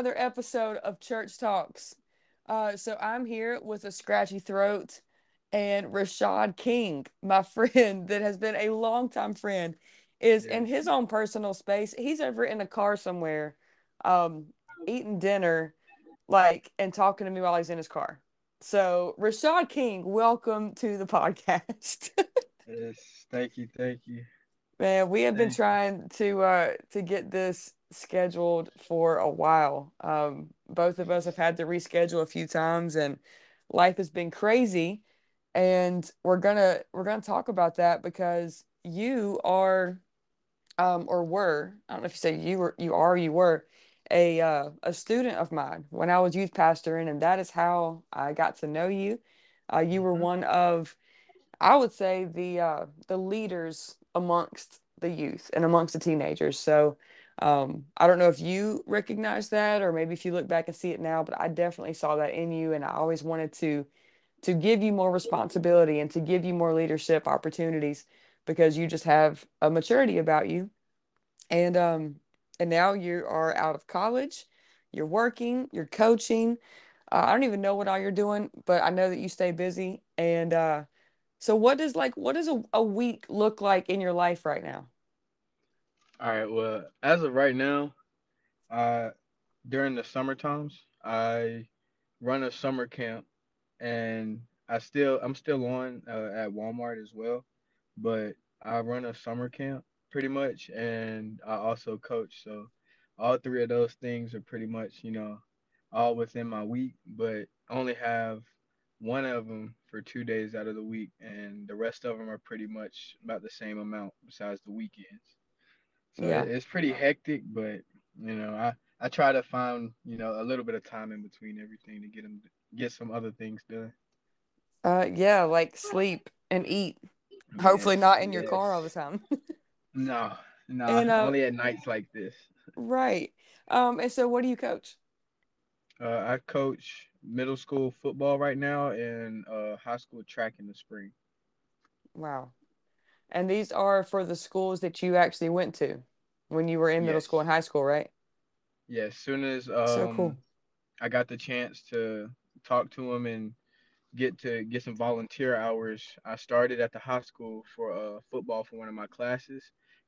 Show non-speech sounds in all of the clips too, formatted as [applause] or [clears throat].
Welcome, everyone, to another episode of Church Talks. Uh, so, I'm here with a scratchy throat and Reshad King, my [laughs] friend that has been a longtime friend, is in his own personal space. He's over in a car somewhere, um, eating dinner, like, and talking to me while he's in his car. So, Reshad King, welcome to the [laughs] podcast. yes, thank you, thank you. Man, we have been trying to uh to get this scheduled for a while. Um, both of us have had to reschedule a few times, and life has been crazy. And we're gonna we're gonna talk about that because you are, um, or were I don't know if you say you were you are you were a uh, a student of mine when I was youth pastoring, and that is how I got to know you. Uh, you were Mhm. one of I would say the uh, the leaders amongst the youth and amongst the teenagers. So um, I don't know if you recognize that or maybe if you look back and see it now, but I definitely saw that in you, and I always wanted to to give you more responsibility and to give you more leadership opportunities because you just have a maturity about you. And um, and now you are out of college, you're working, you're coaching. Uh, I don't even know what all you're doing, but I know that you stay busy. And uh, so what does like what does a, a week look like in your life right now? All right, well, as of right now, uh, during the summer times, I run a summer camp, and I still I'm still on uh, at Walmart as well, but I run a summer camp pretty much, and I also coach. So all three of those things are pretty much, you know, all within my week, but only have one of them for two days out of the week, and the rest of them are pretty much about the same amount besides the weekends. So Yeah. it's pretty hectic, but you know, I I try to find, you know, a little bit of time in between everything to get them get some other things done. Uh yeah, like sleep and eat. Hopefully not in your car all the time. [laughs] No, no, And uh only at nights like this. right. Um and so what do you coach? Uh, I coach middle school football right now and uh, high school track in the spring. Wow. And these are for the schools that you actually went to when you were in middle school and high school, right? yes. Soon as So cool. um I got the chance to talk to them and get to get some volunteer hours. I started at the high school for uh, football for one of my classes,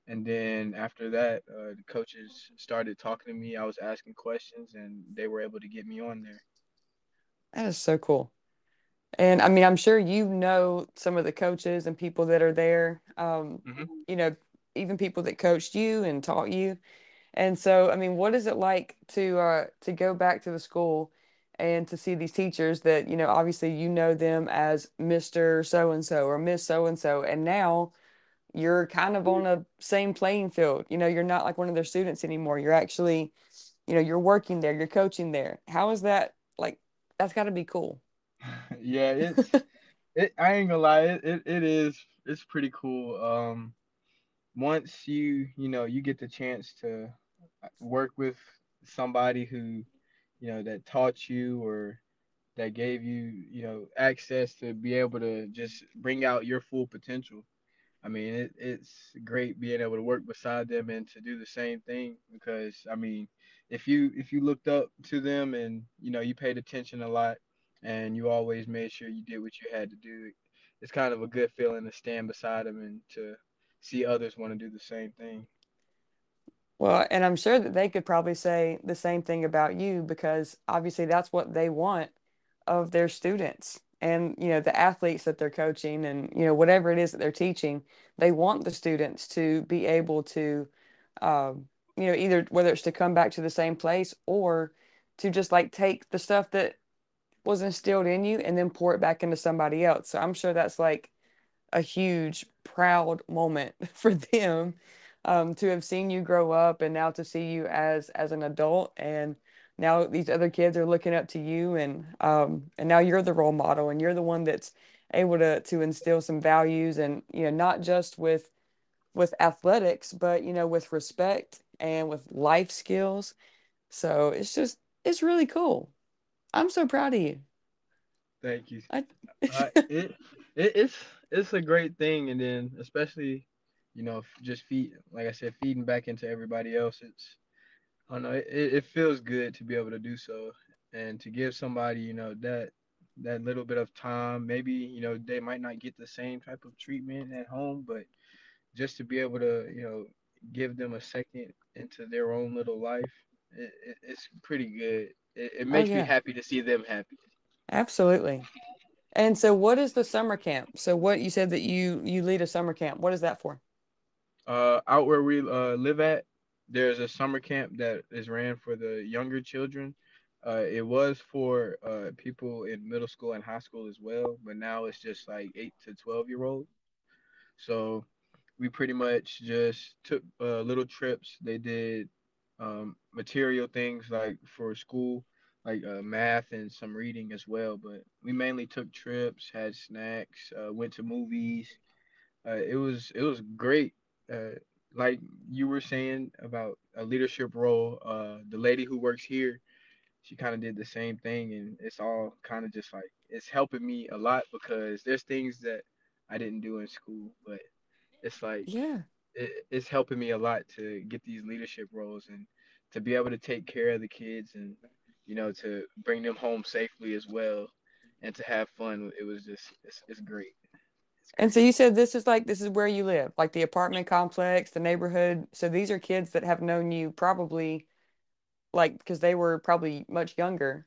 and then after that, uh, the coaches started talking to me. I was asking questions, and they were able to get me on there. That is so cool. And I mean, I'm sure you know some of the coaches and people that are there. Um, hmm you know, even people that coached you and taught you. And so, I mean, what is it like to uh to go back to the school and to see these teachers that, you know, obviously you know them as Mr. So and so or Miss So and so, and now you're kind of on a same playing field. You know, you're not like one of their students anymore. You're actually, you know, you're working there, you're coaching there. How is that like that's got to be cool. [laughs] Yeah, it's it. I ain't gonna lie, it, it, it is it's pretty cool. Um, once you you know you get the chance to uh, work with somebody who you know that taught you or that gave you you know access to be able to just bring out your full potential i mean it, it's great being able to work beside them and to do the same thing because i mean if you if you looked up to them and you know you paid attention a lot and you always made sure you did what you had to do it's kind of a good feeling to stand beside them and to see others want to do the same thing. Well, and I'm sure that they could probably say the same thing about you because obviously that's what they want of their students. And you know the athletes that they're coaching and you know whatever it is that they're teaching, they want the students to be able to um, you know either whether it's to come back to the same place or to just like take the stuff that was instilled in you and then pour it back into somebody else. So I'm sure that's like a huge proud moment [laughs] for them um, to have seen you grow up and now to see you as as an adult and now these other kids are looking up to you and um, and now you're the role model and you're the one that's able to to instill some values and you know not just with with athletics but you know with respect and with life skills. So it's just it's really cool. I'm so proud of you. Thank you. I, uh, [laughs] it, it it's it's a great thing. And then especially you know just feed like i said feeding back into everybody else it's I don't know it, it feels good to be able to do so. And to give somebody you know that that little bit of time. Maybe you know they might not get the same type of treatment at home, but just to be able to you know give them a second into their own little life, it, it, it's pretty good. It, it Oh makes me happy to see them happy. absolutely. And so what is the summer camp? So what you said that you you lead a summer camp. What is that for? Uh, out where we uh, live at, there's a summer camp that is ran for the younger children. Uh, it was for uh, people in middle school and high school as well, but now it's just like eight to twelve year olds. So we pretty much just took uh, little trips. They did um, material things like for school, like uh, math and some reading as well. But we mainly took trips, had snacks, uh, went to movies. Uh, it was it was great. Uh, like you were saying about a leadership role, uh, the lady who works here, she kind of did the same thing, and it's all kind of just like it's helping me a lot because there's things that I didn't do in school, but it's like Yeah. it, it's helping me a lot to get these leadership roles and to be able to take care of the kids and you know to bring them home safely as well and to have fun. It was just it's, it's great. And so you said this is like this is where you live, like the apartment complex, the neighborhood. So these are kids that have known you probably like because they were probably much younger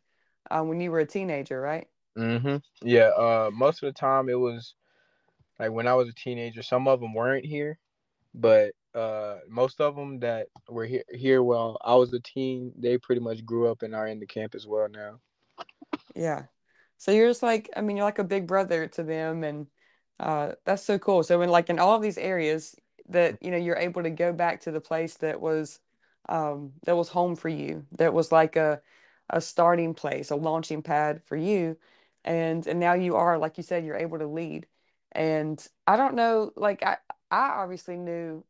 um, when you were a teenager, right? Mhm. Yeah. Uh, most of the time it was like when I was a teenager. Some of them weren't here, but uh, most of them that were here here while I was a teen, they pretty much grew up and are in the camp as well now. Yeah. So you're just like, I mean, you're like a big brother to them, and uh, that's so cool. So in like in all of these areas that you know you're able to go back to the place that was um, that was home for you, that was like a a starting place, a launching pad for you, and and now you are, like you said, you're able to lead. And I don't know, like I I obviously knew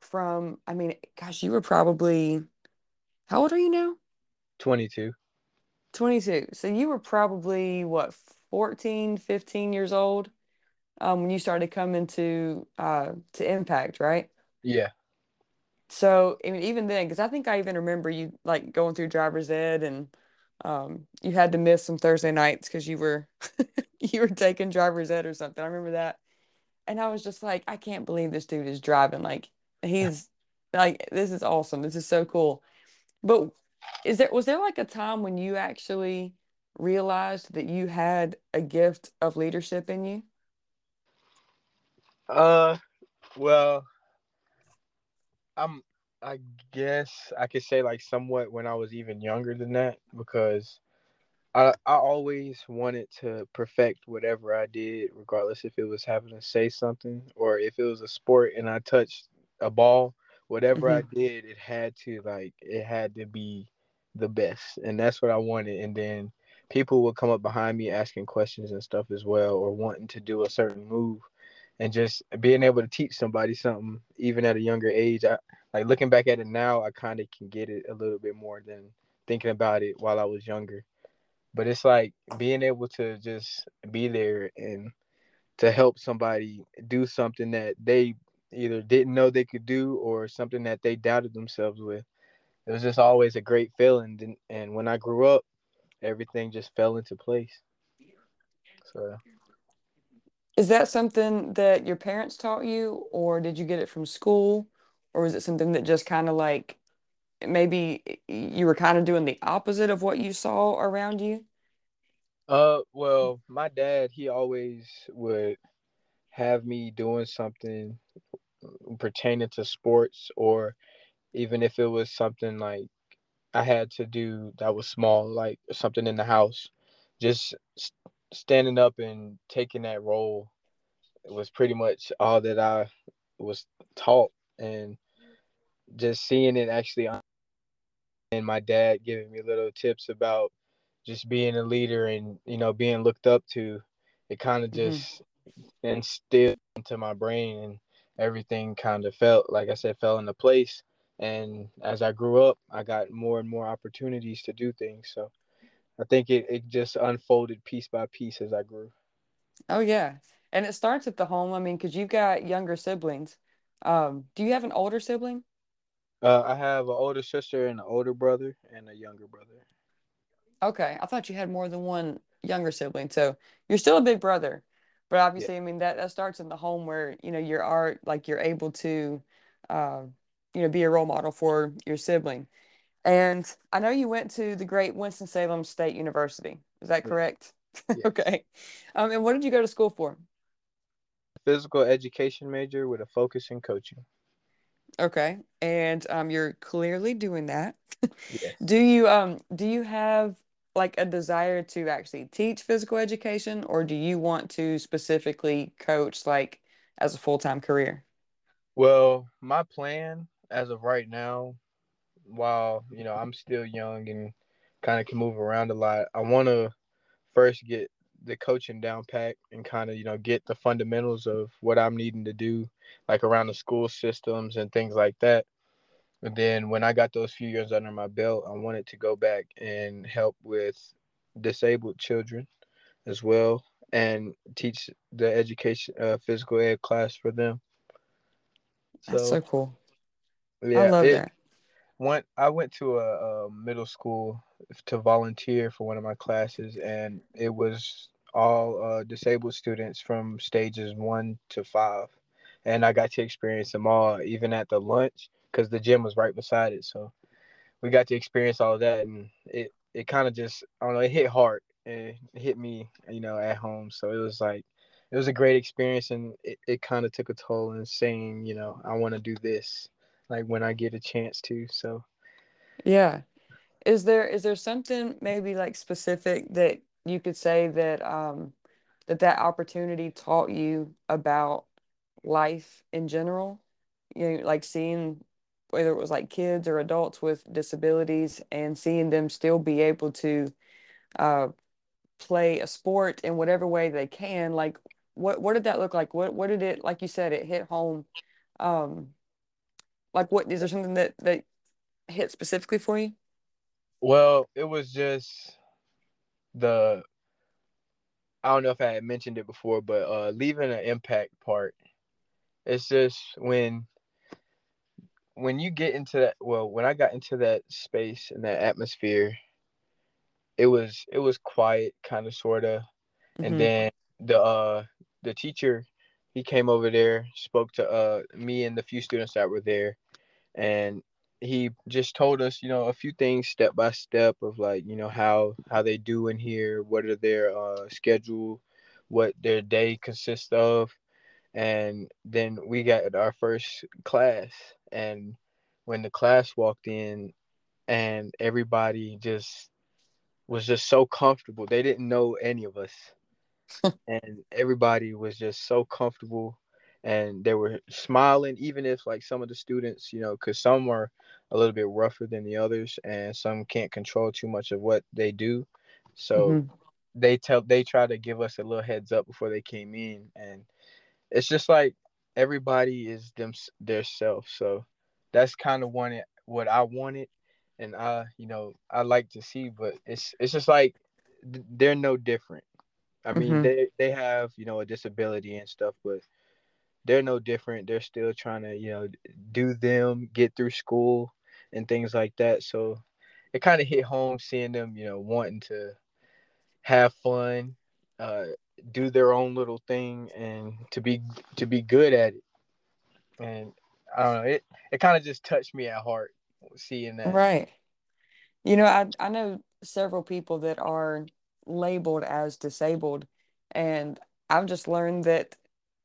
from, I mean, gosh, you were probably how old are you now? Twenty two. 22. So you were probably what, 14, 15 years old um, when you started coming to uh, to Impact, right? Yeah. So I mean, even then, because I think I even remember you like going through driver's ed and um, you had to miss some Thursday nights because you were [laughs] you were taking driver's ed or something. I remember that, and I was just like, I can't believe this dude is driving. Like he's like, this is awesome. This is so cool. But is there was there like a time when you actually realized that you had a gift of leadership in you? Uh, well, I'm. I guess I could say like somewhat when I was even younger than that because I I always wanted to perfect whatever I did, regardless if it was having to say something or if it was a sport and I touched a ball. Whatever I hmm did, it had to like it had to be the best, and that's what I wanted. And then people would come up behind me asking questions and stuff as well, or wanting to do a certain move, and just being able to teach somebody something even at a younger age. I like looking back at it now, I kind of can get it a little bit more than thinking about it while I was younger but it's like being able to just be there and to help somebody do something that they either didn't know they could do or something that they doubted themselves with. It was just always a great feeling. And and when I grew up, everything just fell into place. So, Is that something that your parents taught you, or did you get it from school, or is it something that just kind of like maybe you were kind of doing the opposite of what you saw around you? uh, well, my dad, he always would have me doing something pertaining to sports, or even if it was something like I had to do that was small, like something in the house. Just standing up and taking that role was pretty much all that I was taught, and just seeing it actually. And my dad giving me little tips about just being a leader and you know being looked up to. It kind of hmm just instilled into my brain, and everything kind of felt like I said fell into place. And as I grew up, I got more and more opportunities to do things. So I think it, it just unfolded piece by piece as I grew. Oh yeah, and it starts at the home. I mean, because you've got younger siblings. Um, do you have an older sibling? Uh, I have an older sister and an older brother and a younger brother. Okay, I thought you had more than one younger sibling, so you're still a big brother. But Yeah. obviously, I mean that that starts in the home where you know you are like you're able to, uh, you know, be a role model for your sibling. And I know you went to the great Winston-Salem State University. Is that correct? [laughs] Okay. Um, and what did you go to school for? Physical education major with a focus in coaching. Okay. And um, you're clearly doing that. Yes. [laughs] Do you um do you have like a desire to actually teach physical education, or do you want to specifically coach like as a full-time career? Well, my plan as of right now, while you know I'm still young and kind of can move around a lot, I want to first get the coaching down pat and kind of you know get the fundamentals of what I'm needing to do, like around the school systems and things like that. And then when I got those few years under my belt, I wanted to go back and help with disabled children as well and teach the education uh, physical ed class for them. That's so So cool. I yeah, love it that. Went. I went to a, a middle school to volunteer for one of my classes, and it was all uh, disabled students from stages one to five, and I got to experience them all, even at the lunch, because the gym was right beside it. So we got to experience all that, and it it kind of just I don't know, it hit hard and it hit me, you know, at home. So it was like it was a great experience, and it, it kind of took a toll in saying, you know, I want to do this, like when I get a chance to. So Yeah. Is there is there something maybe like specific that you could say that um that that opportunity taught you about life in general? You know, like seeing whether it was like kids or adults with disabilities and seeing them still be able to uh play a sport in whatever way they can. Like what what did that look like? What what did it like you said it hit home um like what is there something that that hit specifically for you? well, it was just the I don't know if I had mentioned it before, but uh, leaving an impact part. It's just when when you get into that. Well, when I got into that space and that atmosphere, it was it was quiet, kind of, sorta. And hmm then the uh the teacher, he came over there, spoke to uh me and the few students that were there, and he just told us, you know, a few things step by step of like, you know, how how they do in here, what are their uh schedule, what their day consists of, and then we got our first class, and when the class walked in, and everybody just was just so comfortable. They didn't know any of us [laughs] and everybody was just so comfortable and they were smiling even if like some of the students you know because some are a little bit rougher than the others and some can't control too much of what they do. So hmm they tell they try to give us a little heads up before they came in and it's just like everybody is them their self so that's kind of wanted what i wanted and i you know i like to see but it's it's just like they're no different. I mean, hmm they they have you know a disability and stuff, but they're no different. They're still trying to you know do them, get through school and things like that. So it kind of hit home seeing them, you know, wanting to have fun, uh, do their own little thing, and to be to be good at it. And I don't know, it it kind of just touched me at heart seeing that. Right. You know, I I know several people that are labeled as disabled, and I've just learned that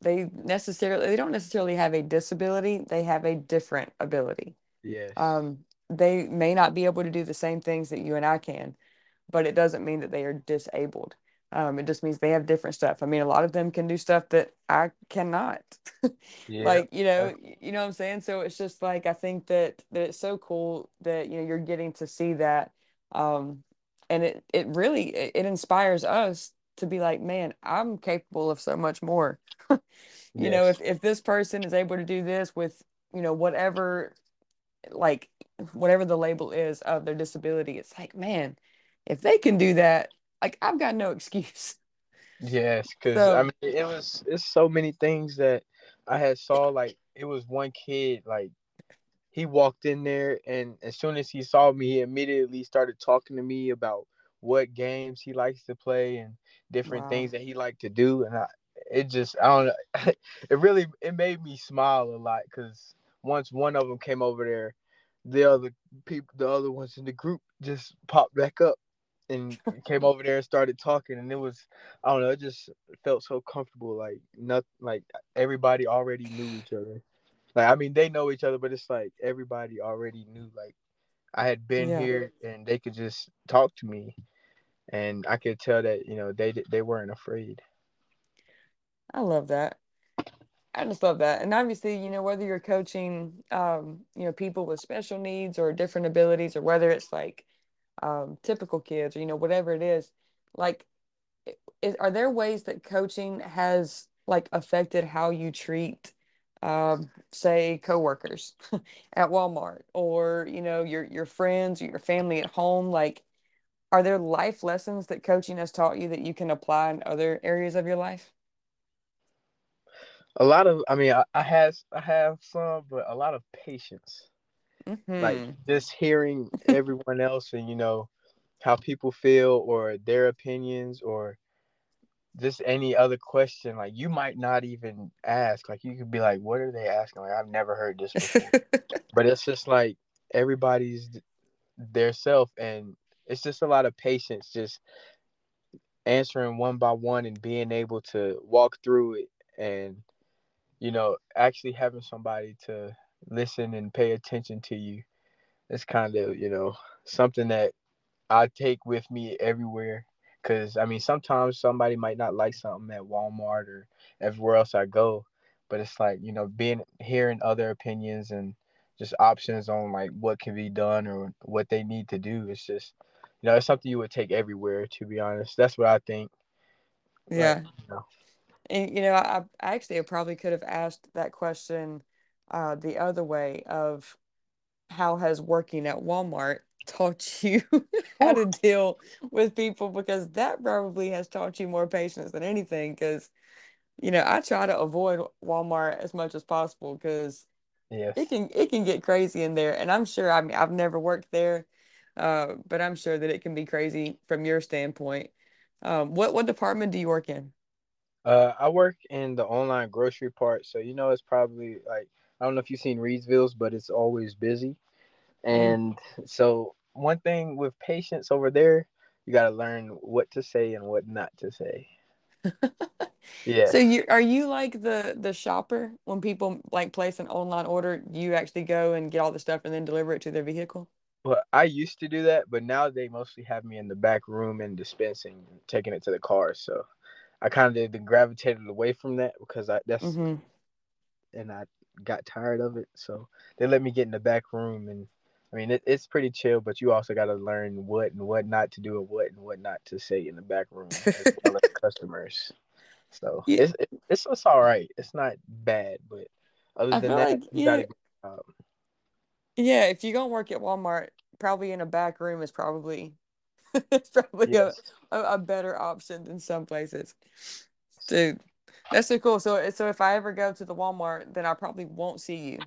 they necessarily they don't necessarily have a disability, they have a different ability. Yes. Um, they may not be able to do the same things that you and I can, but it doesn't mean that they are disabled. Um, it just means they have different stuff. I mean, a lot of them can do stuff that I cannot. [laughs] Yeah. Like, you know, you know what I'm saying? So it's just like I think that that it's so cool that, you know, you're getting to see that. Um, and it it really it inspires us to be like, man, I'm capable of so much more. [laughs] You know, if if this person is able to do this with, you know, whatever like whatever the label is of their disability, it's like, man, if they can do that, like I've got no [laughs] excuse. Yes, because I mean, it was it's so many things that I had saw. Like it was one kid, like he walked in there and as soon as he saw me, he immediately started talking to me about what games he likes to play and different Wow. things that he liked to do. And I, it just, I don't know, [laughs] it really, it made me smile a lot because once one of them came over there, the other people, the other ones in the group just popped back up and [laughs] came over there and started talking. And it was, I don't know, it just felt so comfortable. Like, nothing like everybody already knew each other. Like I mean, they know each other, but it's like everybody already knew. Like I had been Yeah. here, and they could just talk to me, and I could tell that you know they they weren't afraid. I love that. I just love that. And obviously, you know, whether you're coaching, um, you know, people with special needs or different abilities, or whether it's like um, typical kids or, you know, whatever it is, like, is, are there ways that coaching has like affected how you treat, um, say, coworkers [laughs] at Walmart or, you know, your your friends or your family at home? Like, are there life lessons that coaching has taught you that you can apply in other areas of your life? A lot of, I mean, I, I have I have some, but a lot of patience. Like Mm-hmm. just hearing everyone else, and you know how people feel or their opinions or just any other question. Like you might not even ask. Like you could be like, "What are they asking?" Like I've never heard this before. [laughs] But it's just like everybody's their self and it's just a lot of patience just answering one by one and being able to walk through it and you know actually having somebody to listen and pay attention to you. It's kind of you know something that i take with me everywhere because i mean sometimes somebody might not like something at walmart or everywhere else i go but it's like you know being hearing other opinions and just options on like what can be done or what they need to do. It's just you know it's something you would take everywhere to be honest. That's what i think. But Yeah. you know. And you know, I, I actually probably could have asked that question uh, the other way of how has working at Walmart taught [laughs] you how to deal with people because that probably has taught you more patience than anything because you know, I try to avoid Walmart as much as possible because it can it can get crazy in there. And I'm sure I mean I've never worked there uh, but I'm sure that it can be crazy from your standpoint. Um, what what department do you work in? uh i work in the online grocery part so you know it's probably like i don't know if you've seen Reidsville's but it's always busy Mm. And so one thing with patience over there, you got to learn what to say and what not to say. [laughs] Yeah. So you are you like the the shopper when people like place an online order, you actually go and get all the stuff and then deliver it to their vehicle? Well, I used to do that, but now they mostly have me in the back room and dispensing, taking it to the car. So I kind of gravitated away from that because I that's hmm and I got tired of it. So they let me get in the back room and I mean it, it's pretty chill, but you also got to learn what and what not to do and what and what not to say in the back room [laughs] as well as customers. So Yeah, it's it's it's all right. It's not bad, but other I than that, like you got yeah, to go. Um, yeah, if you're gonna work at Walmart, probably in a back room is probably [laughs] probably a, yes, a, a better option than some places. Dude, that's so cool. So so if I ever go to the Walmart, then I probably won't see you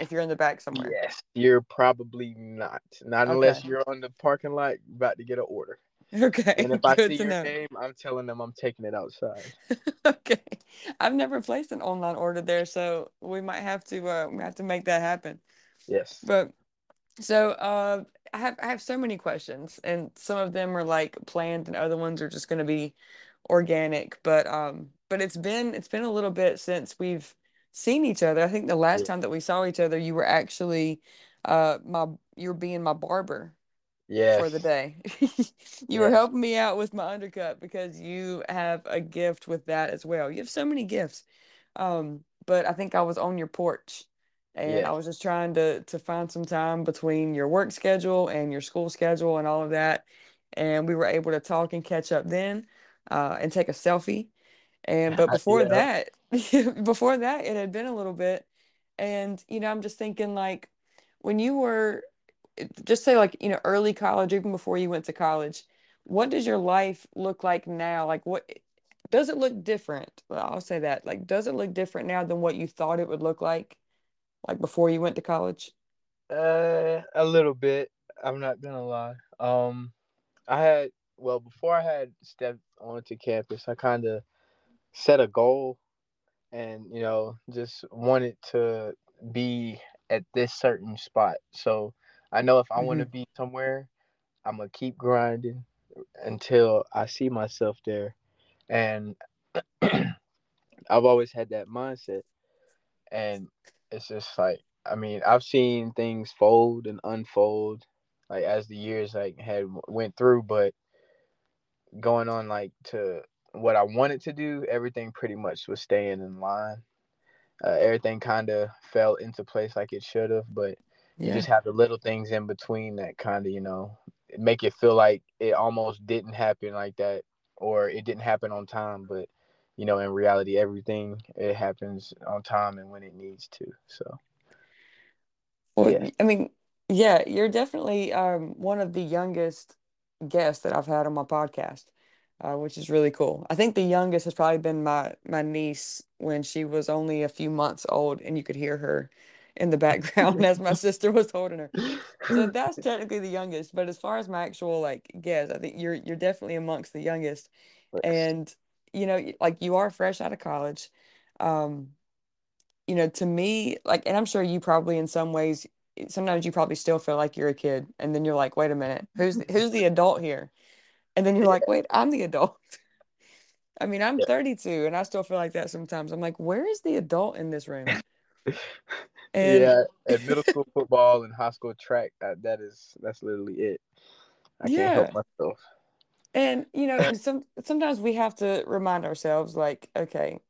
if you're in the back somewhere. yes, you're probably not. Not unless you're on the parking lot about to get an order. Okay, And if [laughs] I good see your know. name, I'm telling them I'm taking it outside. [laughs] Okay. I've never placed an online order there, so we might have to uh we have to make that happen. Yes. But so uh I have I have so many questions and some of them are like planned and other ones are just going to be organic, but um but it's been it's been a little bit since we've seen each other. I think the last Yeah. time that we saw each other, you were actually uh my you were being my barber Yeah. for the day. [laughs] You were helping me out with my undercut because you have a gift with that as well. You have so many gifts. Um, but I think I was on your porch and I was just trying to to find some time between your work schedule and your school schedule and all of that. And we were able to talk and catch up then, uh, and take a selfie. And but [laughs] before yeah. that, [laughs] before that, it had been a little bit. And you know, I'm just thinking like when you were just say like, you know, early college, even before you went to college, what does your life look like now? Like what does it look different? Well, I'll say that. Like, does it look different now than what you thought it would look like? Like before you went to college? Uh, a little bit. I'm not gonna lie. Um, I had well before I had stepped onto campus, I kind of set a goal, and you know just wanted to be at this certain spot. So I know if I want to be somewhere, I'm gonna keep grinding until I see myself there. And [clears throat] I've always had that mindset, and it's just like I mean I've seen things fold and unfold, like as the years like had went through, but going on like to what I wanted to do, everything pretty much was staying in line. Uh, everything kind of fell into place like it should have, but you just have the little things in between that kind of you know make it feel like it almost didn't happen like that, or it didn't happen on time, but you know in reality everything it happens on time and when it needs to. So Well, yeah, I mean, yeah, you're definitely um, one of the youngest guests that I've had on my podcast, uh, which is really cool. I think the youngest has probably been my my niece when she was only a few months old, and you could hear her in the background as my [laughs] sister was holding her. So that's technically the youngest. But as far as my actual like guess, I think you're you're definitely amongst the youngest. And you know, like you are fresh out of college. Um, you know, to me, like, and I'm sure you probably in some ways, sometimes you probably still feel like you're a kid, and then you're like, wait a minute, who's the, who's the adult here? And then you're [laughs] like, wait, I'm the adult. [laughs] I mean, I'm yeah, 32, and I still feel like that sometimes. I'm like, where is the adult in this room? [laughs] And yeah. At middle school football and high school track, that, that is that's literally it. I can't help myself. And you know, and [laughs] some sometimes we have to remind ourselves, like, okay,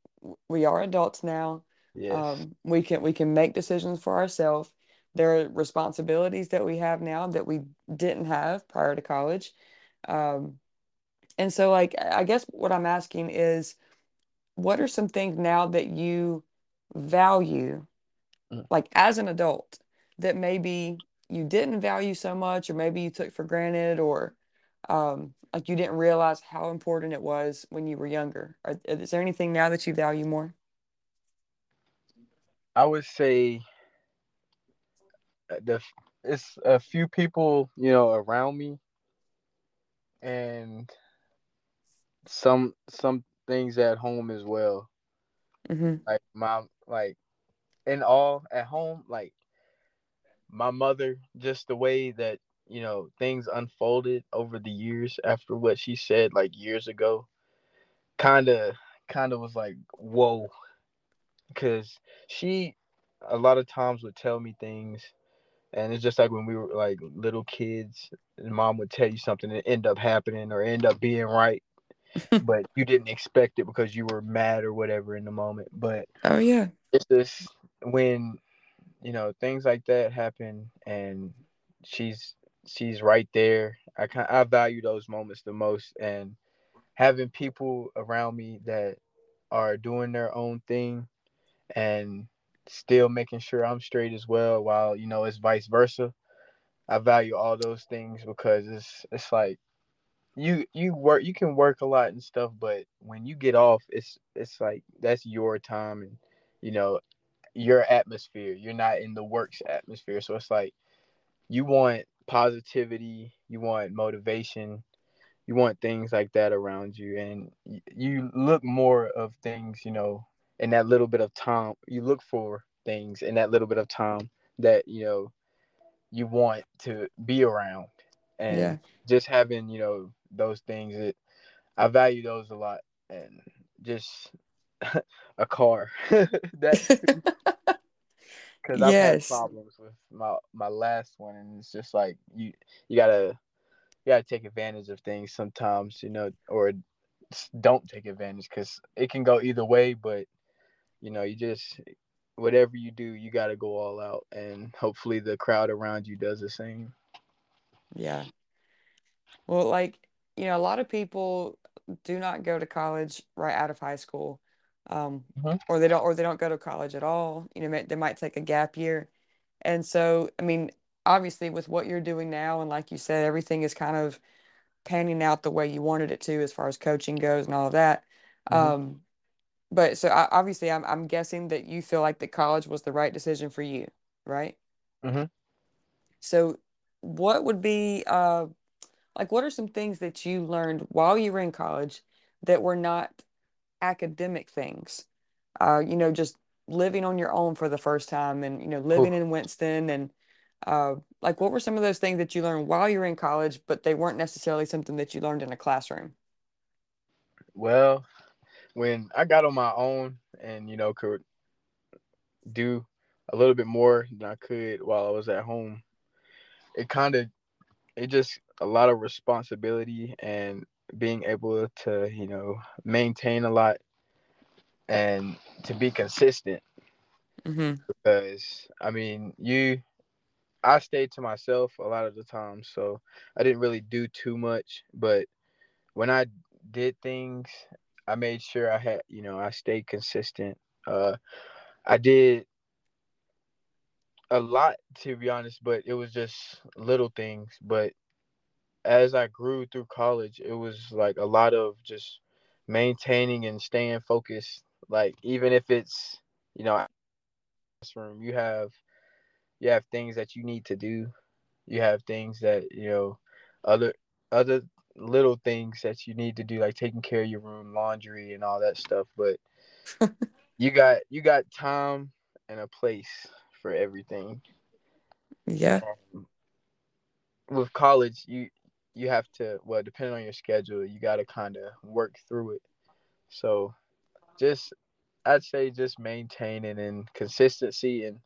we are adults now. Yes. Um, we can we can make decisions for ourselves. There are responsibilities that we have now that we didn't have prior to college. Um, and so, like, I guess what I'm asking is, what are some things now that you value, Mm. like as an adult, that maybe you didn't value so much, or maybe you took for granted, or um, like you didn't realize how important it was when you were younger? Are, is there anything now that you value more? I would say uh, the it's a few people you know around me and some some things at home as well. hmm Like my like in all at home, like my mother, just the way that you know things unfolded over the years after what she said like years ago, kind of kind of was like whoa, because she a lot of times would tell me things And it's just like when we were like little kids, and mom would tell you something and end up happening or end up being right, [laughs] but you didn't expect it because you were mad or whatever in the moment. But Oh yeah. it's just when you know things like that happen and she's she's right there. I kind I value those moments the most and having people around me that are doing their own thing and still making sure I'm straight as well while you know it's vice versa I value all those things because it's it's like you you work you can work a lot and stuff, but when you get off, it's it's like that's your time and you know your atmosphere. You're not in the works atmosphere, so it's like you want positivity, you want motivation, you want things like that around you, and you look more of things, you know, in that little bit of time. You look for things in that little bit of time that you know you want to be around and Yeah. just having you know those things that i value those a lot and just [laughs] a car [laughs] that [laughs] because i've had Yes. problems with my my last one and it's just like you you gotta you gotta take advantage of things sometimes you know or don't take advantage because it can go either way but you know you just whatever you do you gotta go all out and hopefully the crowd around you does the same Yeah. Well, like, you know, a lot of people do not go to college right out of high school. Um, Mhm. or they don't or they don't go to college at all. You know, they might take a gap year. And so, I mean, obviously with what you're doing now and like you said, everything is kind of panning out the way you wanted it to as far as coaching goes and all of that. Mhm. Um, but so I, obviously I'm I'm guessing that you feel like that college was the right decision for you, right? hmm So what would be uh like what are some things that you learned while you were in college that were not academic things? Uh, you know, just living on your own for the first time and you know, living in Winston and uh like what were some of those things that you learned while you were in college, but they weren't necessarily something that you learned in a classroom? Well, when I got on my own and you know could do a little bit more than I could while I was at home, it kind of it just a lot of responsibility and being able to you know maintain a lot and to be consistent. Mm-hmm. because I mean you I stayed to myself a lot of the time so I didn't really do too much. But when I did things I made sure I had you know I stayed consistent. Uh I did a lot to be honest but it was just little things. But as I grew through college it was like a lot of just maintaining and staying focused like even if it's you know classroom you have you have things that you need to do you have things that you know other other little things that you need to do like taking care of your room laundry and all that stuff but [laughs] you got you got time and a place for everything Yeah. um, with college you you have to well depending on your schedule you got to kind of work through it so just i'd say just maintaining and consistency and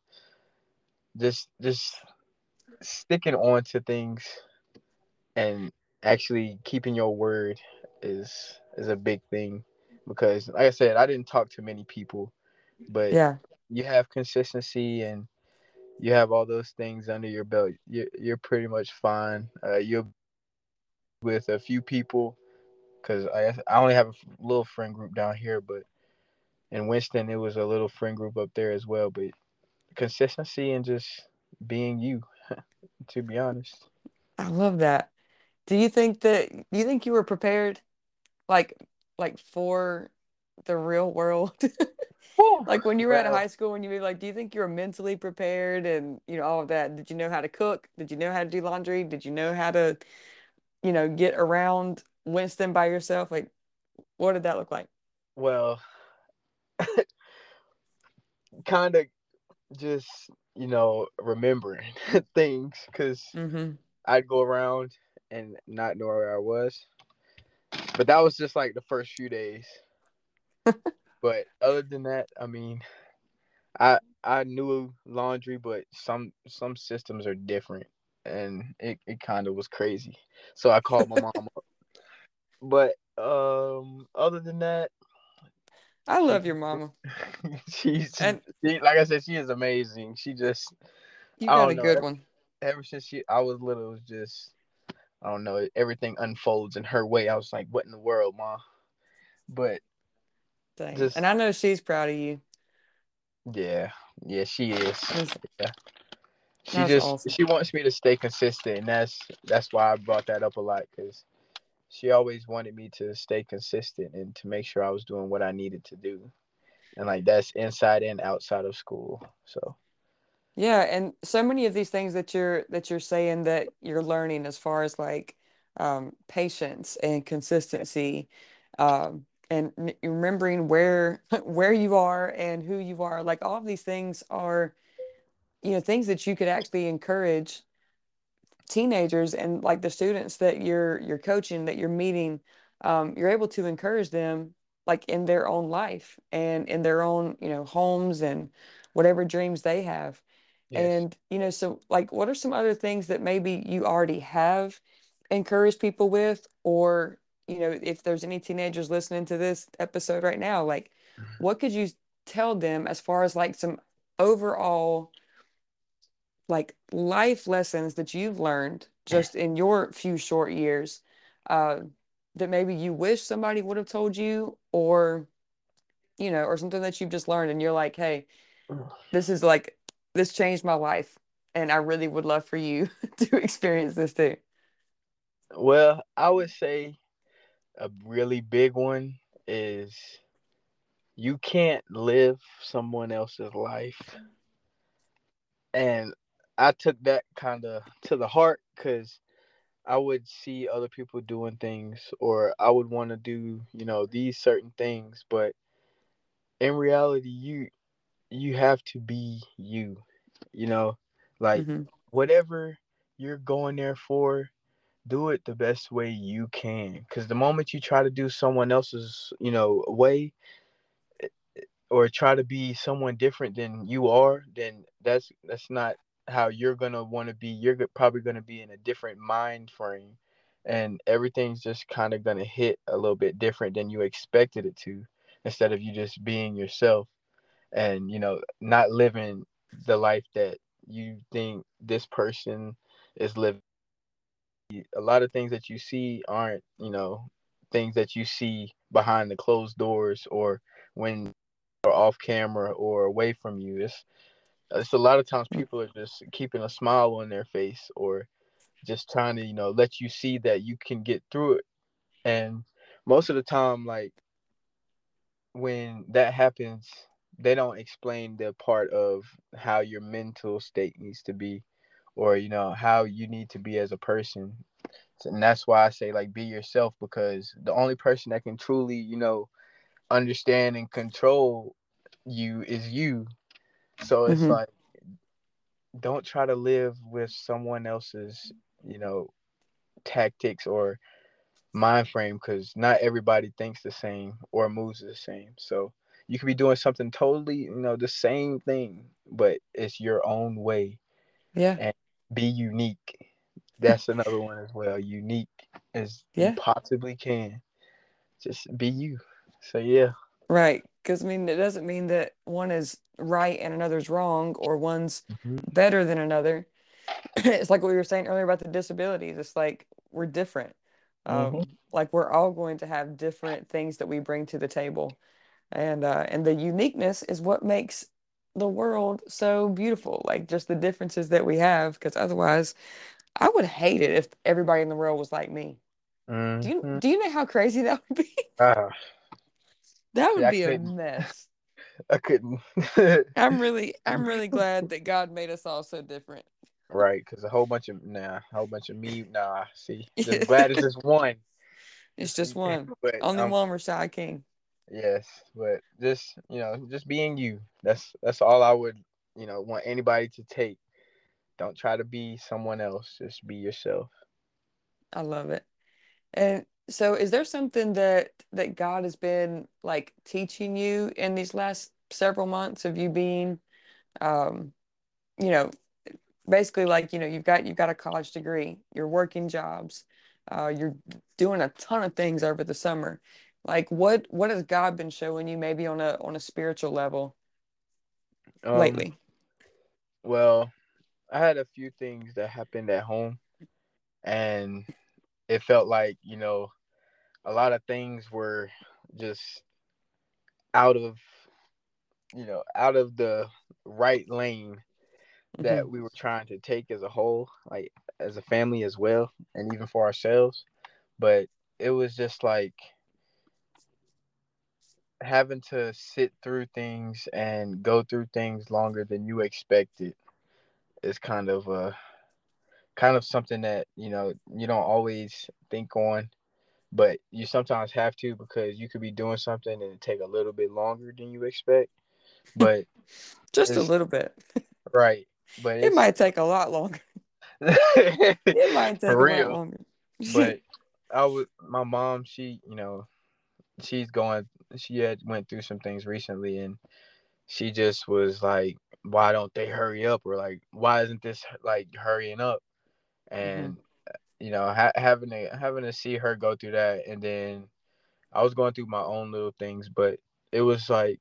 just just sticking on to things and actually keeping your word is is a big thing because like I said, I didn't talk to many people, but Yeah. you have consistency and you have all those things under your belt. you're, you're pretty much fine. Uh, you're with a few people because I I only have a little friend group down here, but in Winston it was a little friend group up there as well. But consistency and just being you, [laughs] to be honest. I love that. Do you think that do you think you were prepared like like for the real world? [laughs] Like when you were at Well, high school when you were like, do you think you were mentally prepared and you know all of that? Did you know how to cook? Did you know how to do laundry? Did you know how to, you know, get around Winston by yourself? Like what did that look like? well, [laughs] kind of just you know remembering [laughs] things because Mm-hmm. I'd go around and not know where I was. But that was just like the first few days. [laughs] But other than that, I mean, I I knew laundry, but some some systems are different, and it, it kind of was crazy. So I called my mom up. But um, other than that, I love your mama. [laughs] she's And she, like I said, she is amazing. She just you got a know. good one. ever since she I was little, it was just I don't know, everything unfolds in her way. I was like, what in the world, ma? But just And I know she's proud of you. yeah, yeah, she is. Yeah. She that's just awesome. she wants me to stay consistent, and that's that's why I brought that up a lot because she always wanted me to stay consistent and to make sure I was doing what I needed to do, and like that's inside and outside of school. So Yeah, and so many of these things that you're that you're saying that you're learning as far as like um, patience and consistency, um, and remembering where [laughs] where you are and who you are, like all of these things are, you know, things that you could actually encourage teenagers and like the students that you're you're coaching that you're meeting um, you're able to encourage them like in their own life and in their own you know homes and whatever dreams they have. Yes, and you know so like what are some other things that maybe you already have encouraged people with? Or you know if there's any teenagers listening to this episode right now like what could you tell them as far as like some overall like life lessons that you've learned just in your few short years uh, that maybe you wish somebody would have told you or you know or something that you've just learned and you're like hey this is like this changed my life and I really would love for you [laughs] to experience this too. well, I would say a really big one is you can't live someone else's life. And I took that kind of to the heart because I would see other people doing things, or I would want to do, you know, these certain things. But in reality, you you have to be you. You know, like hmm whatever you're going there for, do it the best way you can. Because the moment you try to do someone else's, you know, way, or try to be someone different than you are, then that's that's not how you're gonna want to be. You're probably gonna be in a different mind frame, and everything's just kind of gonna hit a little bit different than you expected it to. Instead of you just being yourself and you know not living the life that you think this person is living. A lot of things that you see aren't you know things that you see behind the closed doors or when or off camera or away from you. It's it's a lot of times mm. people are just keeping a smile on their face or just trying to, you know, let you see that you can get through it. And most of the time, like when that happens, they don't explain the part of how your mental state needs to be or, you know, how you need to be as a person. And that's why I say like be yourself because the only person that can truly, you know, understand and control you is you. So it's hmm like don't try to live with someone else's, you know, tactics or mind frame because not everybody thinks the same or moves the same. So you could be doing something totally, you know, the same thing, but it's your own way Yeah. and be unique. That's another one as well. Unique as you possibly can. Just be you. So yeah. Right. Because I mean, it doesn't mean that one is right and another's wrong, or one's hmm better than another. [clears throat] it's like what we were saying earlier about the disabilities. It's like we're different. Um, like we're all going to have different things that we bring to the table, and uh, and the uniqueness is what makes the world so beautiful. Like just the differences that we have. Because otherwise, I would hate it if everybody in the world was like me. Do you hmm do you know how crazy that would be? Ah, That would I be a mess. [laughs] I couldn't. [laughs] I'm really I'm really glad that God made us all so different. Right, because a whole bunch of nah, a whole bunch of me. Nah, see, [laughs] just glad it's just one. It's Just just one. but Only um, one Reshad King. yes, but just you know, just being you. That's that's all I would you know want anybody to take. Don't try to be someone else. Just be yourself. I love it. And so is there something that that God has been like teaching you in these last several months of you being um you know basically like you know you've got you've got a college degree, you're working jobs, uh you're doing a ton of things over the summer. Like what what has God been showing you maybe on a on a spiritual level Um, lately? well, I had a few things that happened at home, and it felt like you know a lot of things were just out of you know out of the right lane that mm-hmm. we were trying to take as a whole, like as a family as well, and even for ourselves. But it was just like having to sit through things and go through things longer than you expected is kind of a kind of something that you know you don't always think on but you sometimes have to because you could be doing something and it take a little bit longer than you expect [laughs] but Just a little bit. right but It might take a lot longer. [laughs] It might take for a lot longer. but [laughs] I was my mom. She, you know, she's going. She had went through some things recently, and she just was like, "Why don't they hurry up?" Or like, "Why isn't this like hurrying up?" hmm And you know, ha- having to having to see her go through that, and then I was going through my own little things, but it was like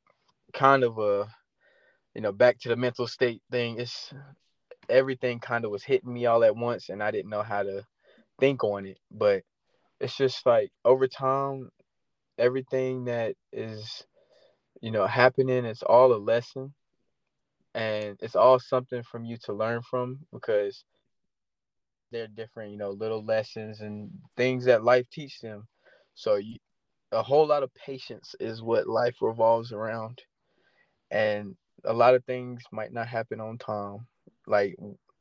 kind of a you know back to the mental state thing. It's everything kind of was hitting me all at once, and I didn't know how to think on it, but it's just like over time everything that is you know happening it's all a lesson and it's all something from you to learn from because they're different you know little lessons and things that life teach them so you a whole lot of patience is what life revolves around, and a lot of things might not happen on time, like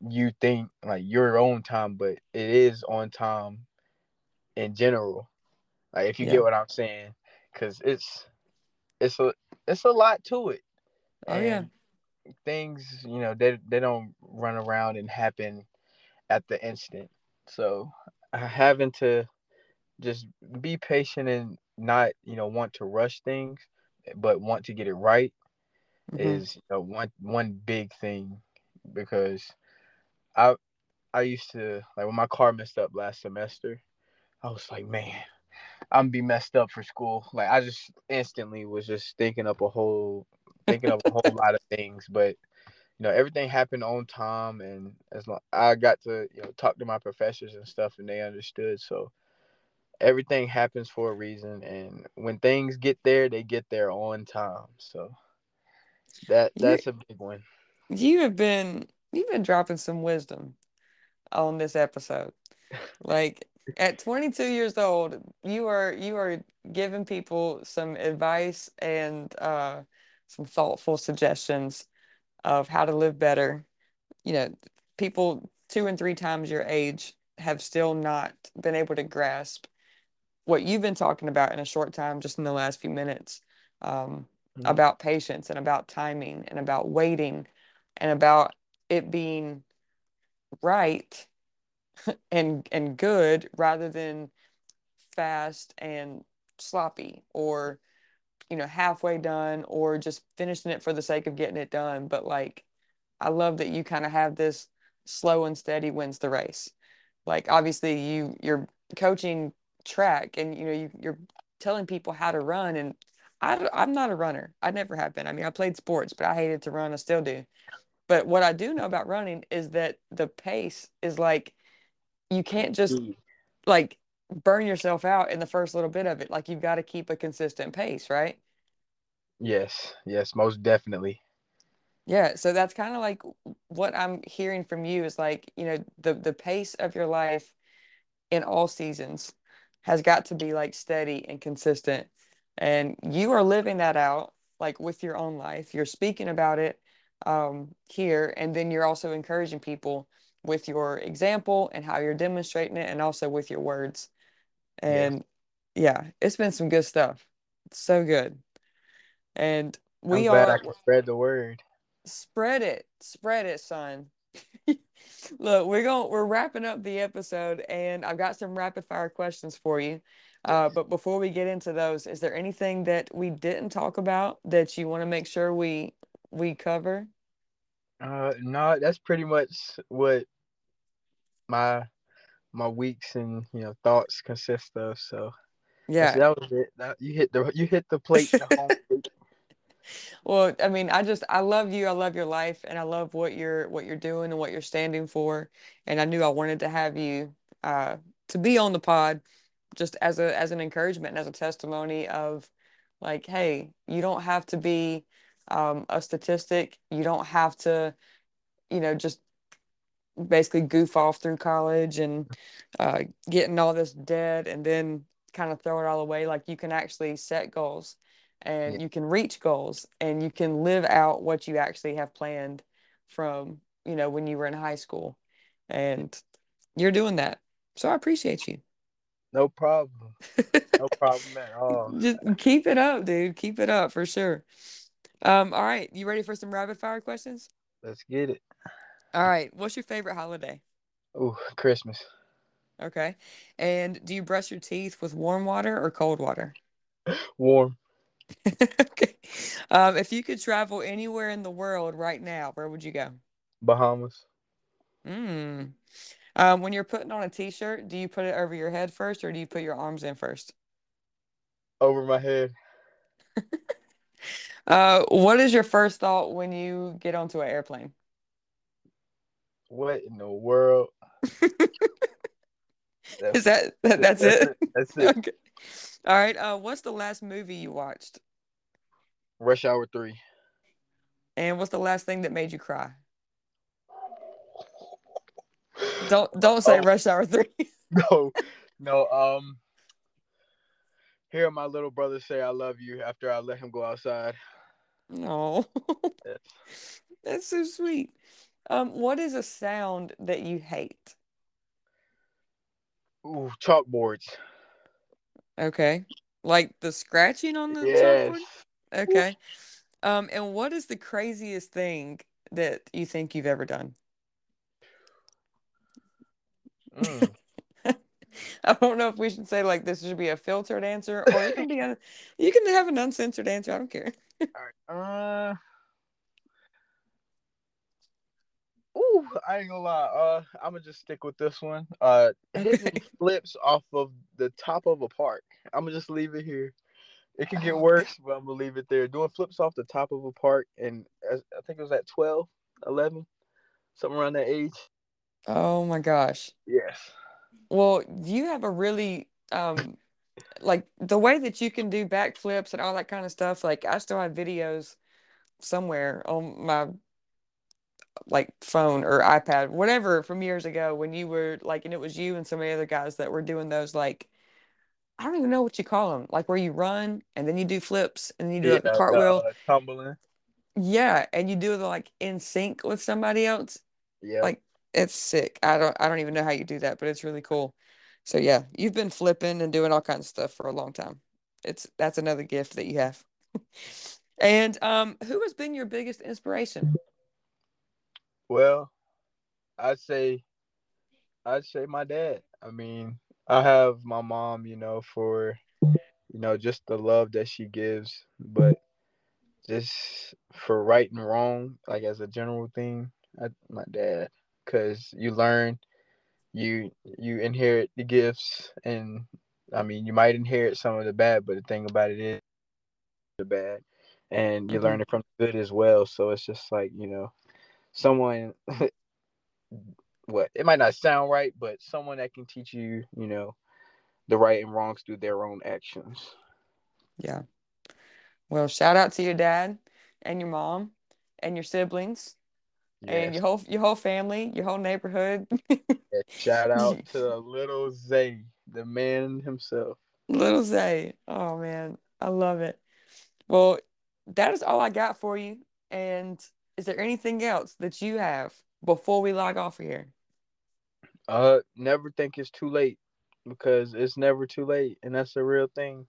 you think like your own time, but it is on time in general. Like if you Yeah. get what I'm saying, because it's it's a it's a lot to it, Oh and yeah. things you know they they don't run around and happen at the instant. So having to just be patient and not you know want to rush things, but want to get it right hmm is you know, one one big thing because I I used to like when my car messed up last semester. I was like, man, I'm be messed up for school. Like I just instantly was just thinking up a whole thinking of a whole [laughs] lot of things, but you know everything happened on time, and as long I got to you know talk to my professors and stuff, and they understood. So everything happens for a reason, and when things get there, they get there on time. So that You that's a big one. you have been you've been dropping some wisdom on this episode. Like [laughs] at 22 years old, you are you are giving people some advice and uh, some thoughtful suggestions of how to live better. You know, people two and three times your age have still not been able to grasp what you've been talking about in a short time, just in the last few minutes, um, Mhm. about patience and about timing and about waiting and about it being right [laughs] and and good rather than fast and sloppy or you know halfway done or just finishing it for the sake of getting it done. But like I love that you kind of have this slow and steady wins the race. Like obviously you you're coaching track and you know you, you're telling people how to run. And I, I'm not a runner. I never have been. I mean I played sports but I hated to run. I still do. But what I do know about running is that the pace is like you can't just Mm. like burn yourself out in the first little bit of it. Like you've got to keep a consistent pace, right? Yes, yes, most definitely. Yeah, so that's kind of like what I'm hearing from you is like, you know, the the pace of your life in all seasons has got to be like steady and consistent. And you are living that out like with your own life. You're speaking about it um, here, and then you're also encouraging people with your example and how you're demonstrating it, and also with your words. And yeah, it's been some good stuff. It's so good. And I'm we glad I are can spread the word. spread it, spread it, son. [laughs] Look, we're going we're wrapping up the episode and I've got some rapid fire questions for you. Uh, but before we get into those, is there anything that we didn't talk about that you want to make sure we we cover? Uh, no, that's pretty much what my my weeks and you know thoughts consist of. So Yeah. that was it. That, you hit the you hit the plate. The plate. [laughs] Well, I mean, I just I love you. I love your life and I love what you're what you're doing and what you're standing for. And I knew I wanted to have you uh to be on the pod just as a as an encouragement and as a testimony of like, hey, you don't have to be um a statistic. You don't have to, you know, just basically goof off through college and uh, getting all this debt and then kind of throw it all away. Like you can actually set goals Yeah. and you can reach goals and you can live out what you actually have planned from, you know, when you were in high school. And you're doing that. So I appreciate you. No problem. No [laughs] problem at all. Just keep it up, dude. Keep it up for sure. Um, all right. You ready for some rapid fire questions? Let's get it. All right. What's your favorite holiday? Oh, Christmas. Okay. And do you brush your teeth with warm water or cold water? [laughs] Warm. [laughs] Okay. Um, if you could travel anywhere in the world right now, where would you go? Bahamas. Mm. Um, when you're putting on a t-shirt, do you put it over your head first or do you put your arms in first? Over my head. [laughs] Uh, what is your first thought when you get onto an airplane? What in the world? [laughs] Is that, that that's, it? That's [laughs] it. Okay. All right. Uh, what's the last movie you watched? Rush Hour Three. And what's the last thing that made you cry? Don't don't say Oh. Rush Hour 3. [laughs] No, no. Um, hear my little brother say "I love you" after I let him go outside. No, Yes. that's so sweet. Um, what is a sound that you hate? Ooh, chalkboards. Okay, like the scratching on the Yes. chalkboard. Okay. Um, and what is the craziest thing that you think you've ever done? Mm. [laughs] I don't know if we should say like this should be a filtered answer or it can be [laughs] a you can have an uncensored answer. I don't care. All right. Uh. Ooh, I ain't gonna lie. Uh, I'm gonna just stick with this one. Uh, [laughs] flips off of the top of a park. I'm gonna just leave it here. It could get Oh, worse, but I'm gonna leave it there. Doing flips off the top of a park, and I think it was at 12, 11, something around that age. oh my gosh. Yes. Well, you have a really um like the way that you can do backflips and all that kind of stuff. Like I still have videos somewhere on my like phone or iPad, whatever from years ago when you were like, and it was you and some of the other guys that were doing those like I don't even know what you call them, like where you run and then you do flips and you do Yeah. like a The cartwheel. uh, tumbling. Yeah, and you do the like in sync with somebody else. Yeah. Like it's sick. I don't I don't even know how you do that, but it's really cool. So yeah, you've been flipping and doing all kinds of stuff for a long time. It's that's another gift that you have. [laughs] And um, who has been your biggest inspiration? Well, I'd say I'd say my dad. I mean, I have my mom, you know, for you know just the love that she gives, but just for right and wrong, like as a general thing, I, my dad, because you learn, you you inherit the gifts, and I mean, you might inherit some of the bad, but the thing about it is the bad, and you learn hmm it from the good as well. So it's just like you know, someone [laughs] what it might not sound right, but someone that can teach you, you know, the right and wrongs through their own actions. Yeah. Well, shout out to your dad and your mom and your siblings and your whole your whole family, your whole neighborhood. yes. Shout out [laughs] to little Zay, the man himself. Little Zay. Oh man, I love it. Well, that is all I got for you. And is there anything else that you have before we log off here? Uh, never think it's too late because it's never too late, and that's a real thing.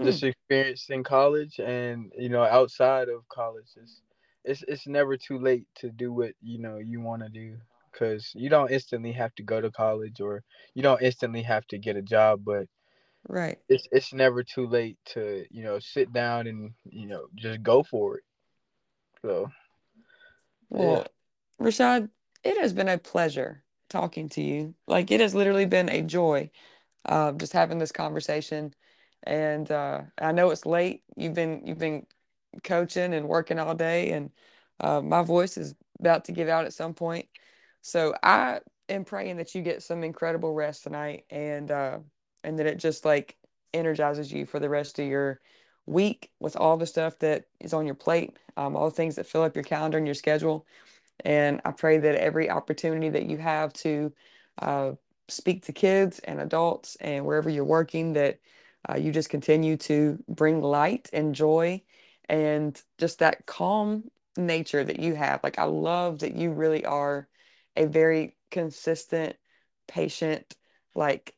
This Mm, experience in college and you know outside of college is it's it's never too late to do what you know you want to do because you don't instantly have to go to college or you don't instantly have to get a job, but right. it's it's never too late to you know sit down and you know just go for it. So yeah, Well, Reshad, it has been a pleasure talking to you. Like it has literally been a joy uh, just having this conversation. And uh, I know it's late. You've been you've been coaching and working all day, and uh, my voice is about to give out at some point. So I am praying that you get some incredible rest tonight, and uh, and that it just like energizes you for the rest of your week with all the stuff that is on your plate, um, all the things that fill up your calendar and your schedule. And I pray that every opportunity that you have to uh, speak to kids and adults and wherever you're working, that uh, you just continue to bring light and joy and just that calm nature that you have. Like, I love that you really are a very consistent, patient, like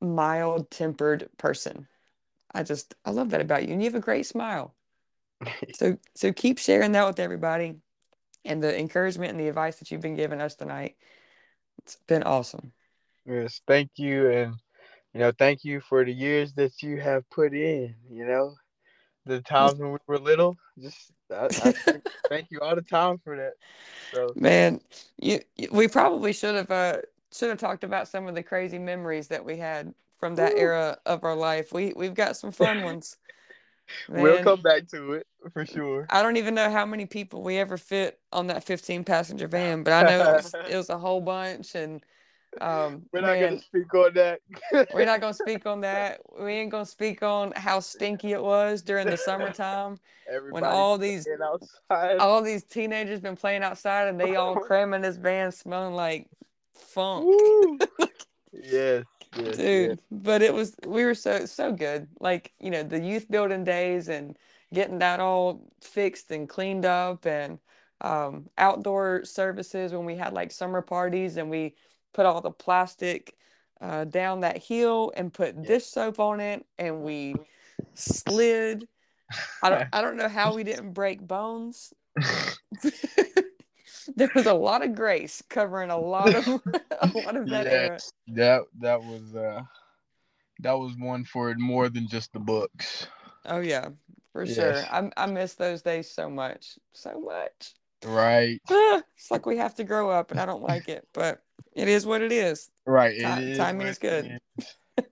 mild tempered person. I just, I love that about you. And you have a great smile. [laughs] So, so keep sharing that with everybody and the encouragement and the advice that you've been giving us tonight. It's been awesome. yes, thank you, and you know thank you for the years that you have put in. You know the times when we were little, just I, I [laughs] thank, you all the time for that. So Man, you, you- we probably should have uh should have talked about some of the crazy memories that we had from that woo, era of our life. We we've got some fun [laughs] ones. we'll come back to it for sure. I don't even know how many people we ever fit on that 15 passenger van, but I know it was it was a whole [laughs] bunch and um We're not gonna speak on that. we're not gonna [laughs] speak on that. We ain't gonna speak on how stinky it was during the summertime when all these all these teenagers been playing outside and they all cramming this van smelling like funk. Yes. Yes, dude but it was we were so so good. Like you know the youth building days and getting that all fixed and cleaned up and um, outdoor services when we had like summer parties and we put all the plastic uh, down that hill and put Yeah. dish soap on it and we slid. I don't i don't know how we didn't break bones [laughs] [laughs] [laughs] there was a lot of grace covering a lot of [laughs] [laughs] a lot of that era that that was uh that was one for more than just the books. Oh yeah, for sure. I I miss those days so much, so much. Right. It's like we have to grow up, and I don't like it, but it is what it is. Right. It is timing is good. is.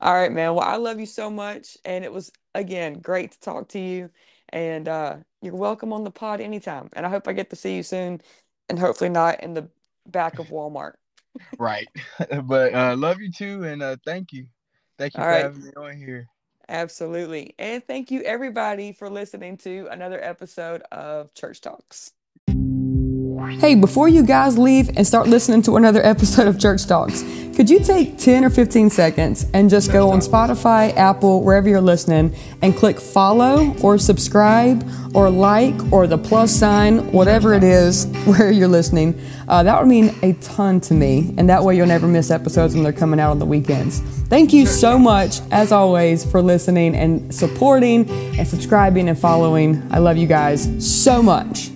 All right, man. Well, I love you so much, and it was again great to talk to you. And uh, you're welcome on the pod anytime. And I hope I get to see you soon, and hopefully not in the back of Walmart. Right. [laughs] but uh love you too and uh thank you. Thank you All for right. having me on here. Absolutely. And thank you everybody for listening to another episode of Church Talks. Hey, before you guys leave and start listening to another [laughs] episode of Church Talks, could you take 10 or 15 seconds and just go on Spotify, Apple, wherever you're listening, and click follow or subscribe or like or the plus sign, whatever it is [laughs] where you're listening? Uh, that would mean a ton to me, and that way you'll never miss episodes when they're coming out on the weekends. Thank you so much, as always, for listening and supporting and subscribing and following. I love you guys so much.